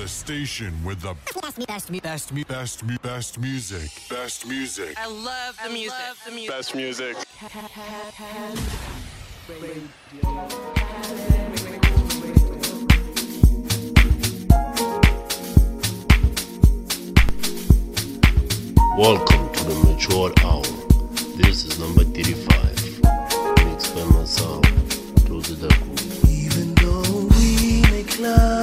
The station with the best, me, best, me, best, me, best, me, best music. Best music. I love the I music. Love the music. Best music. Welcome to the Matured Hour. This is number 35. Let by myself to the. Even though we make love.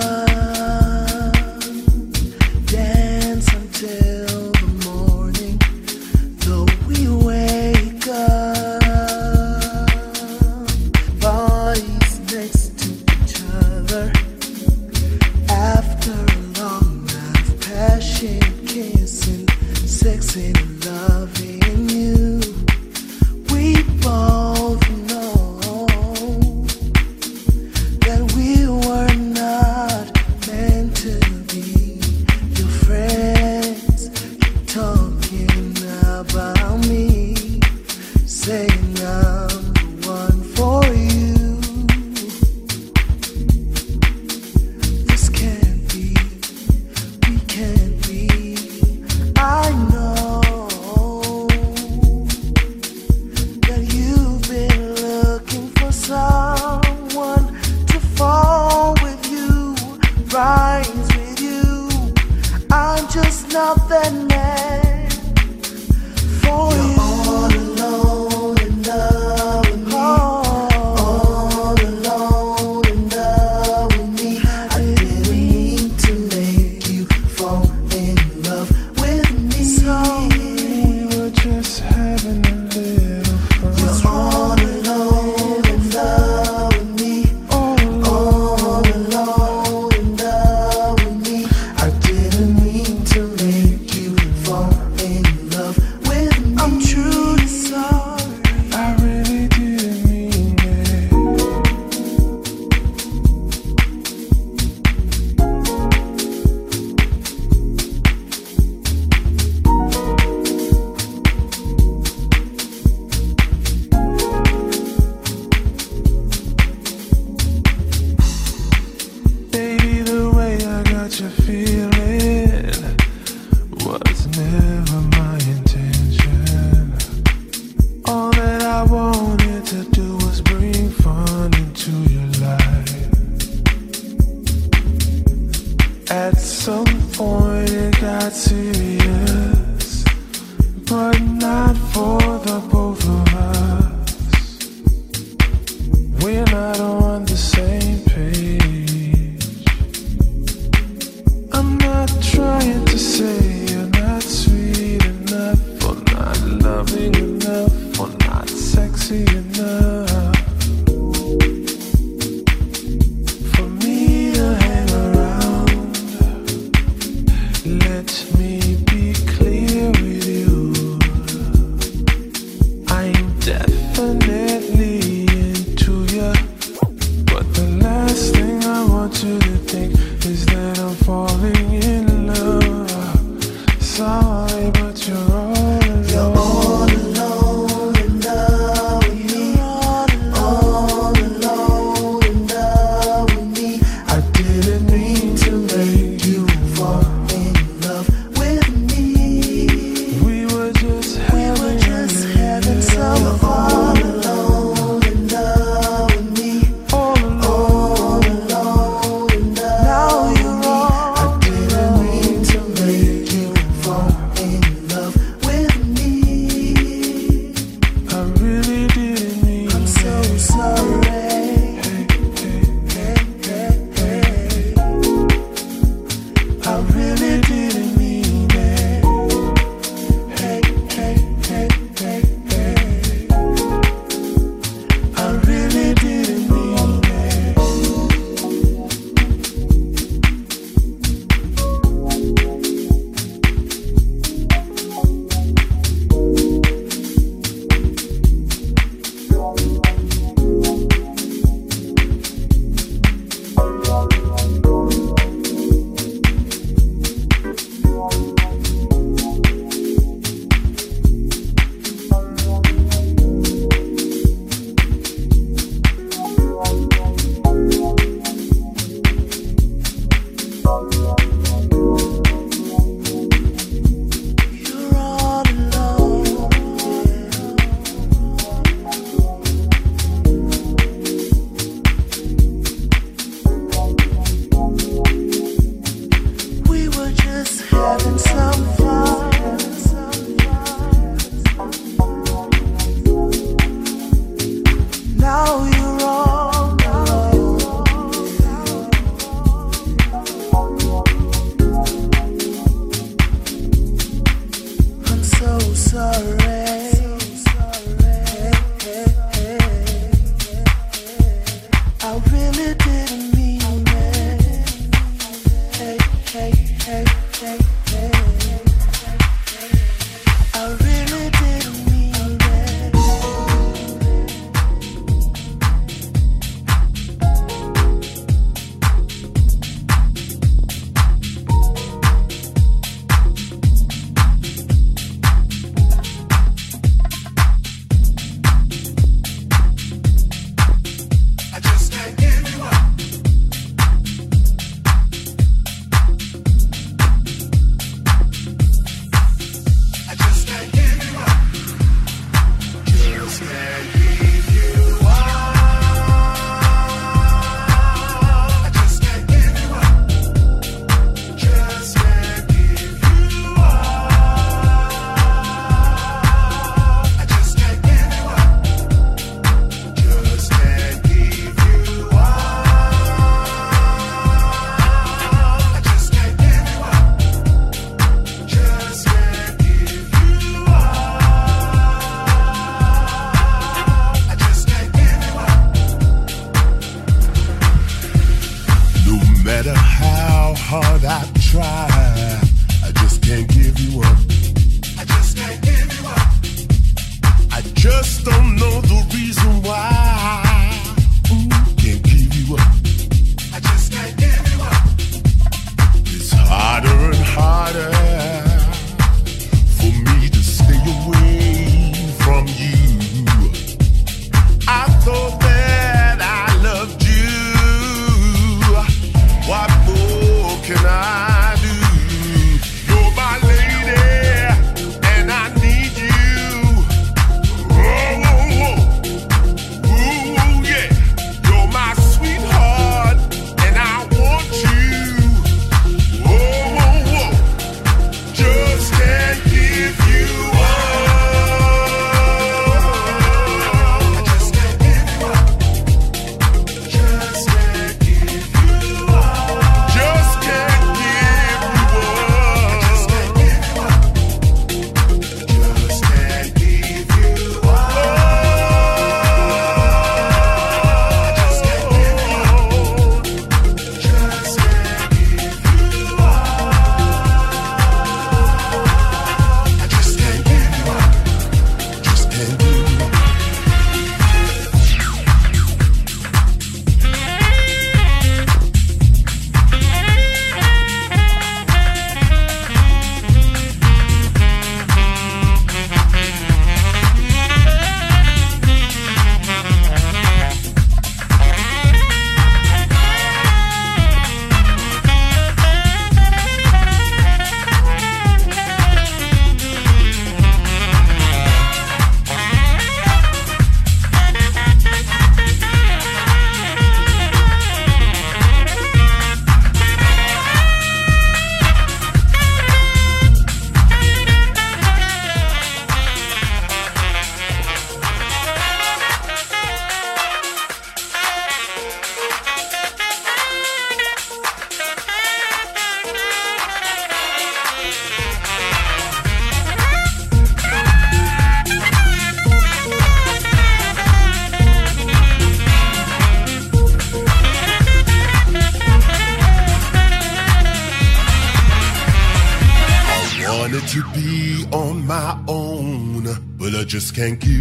Can't give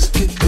just get